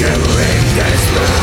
During this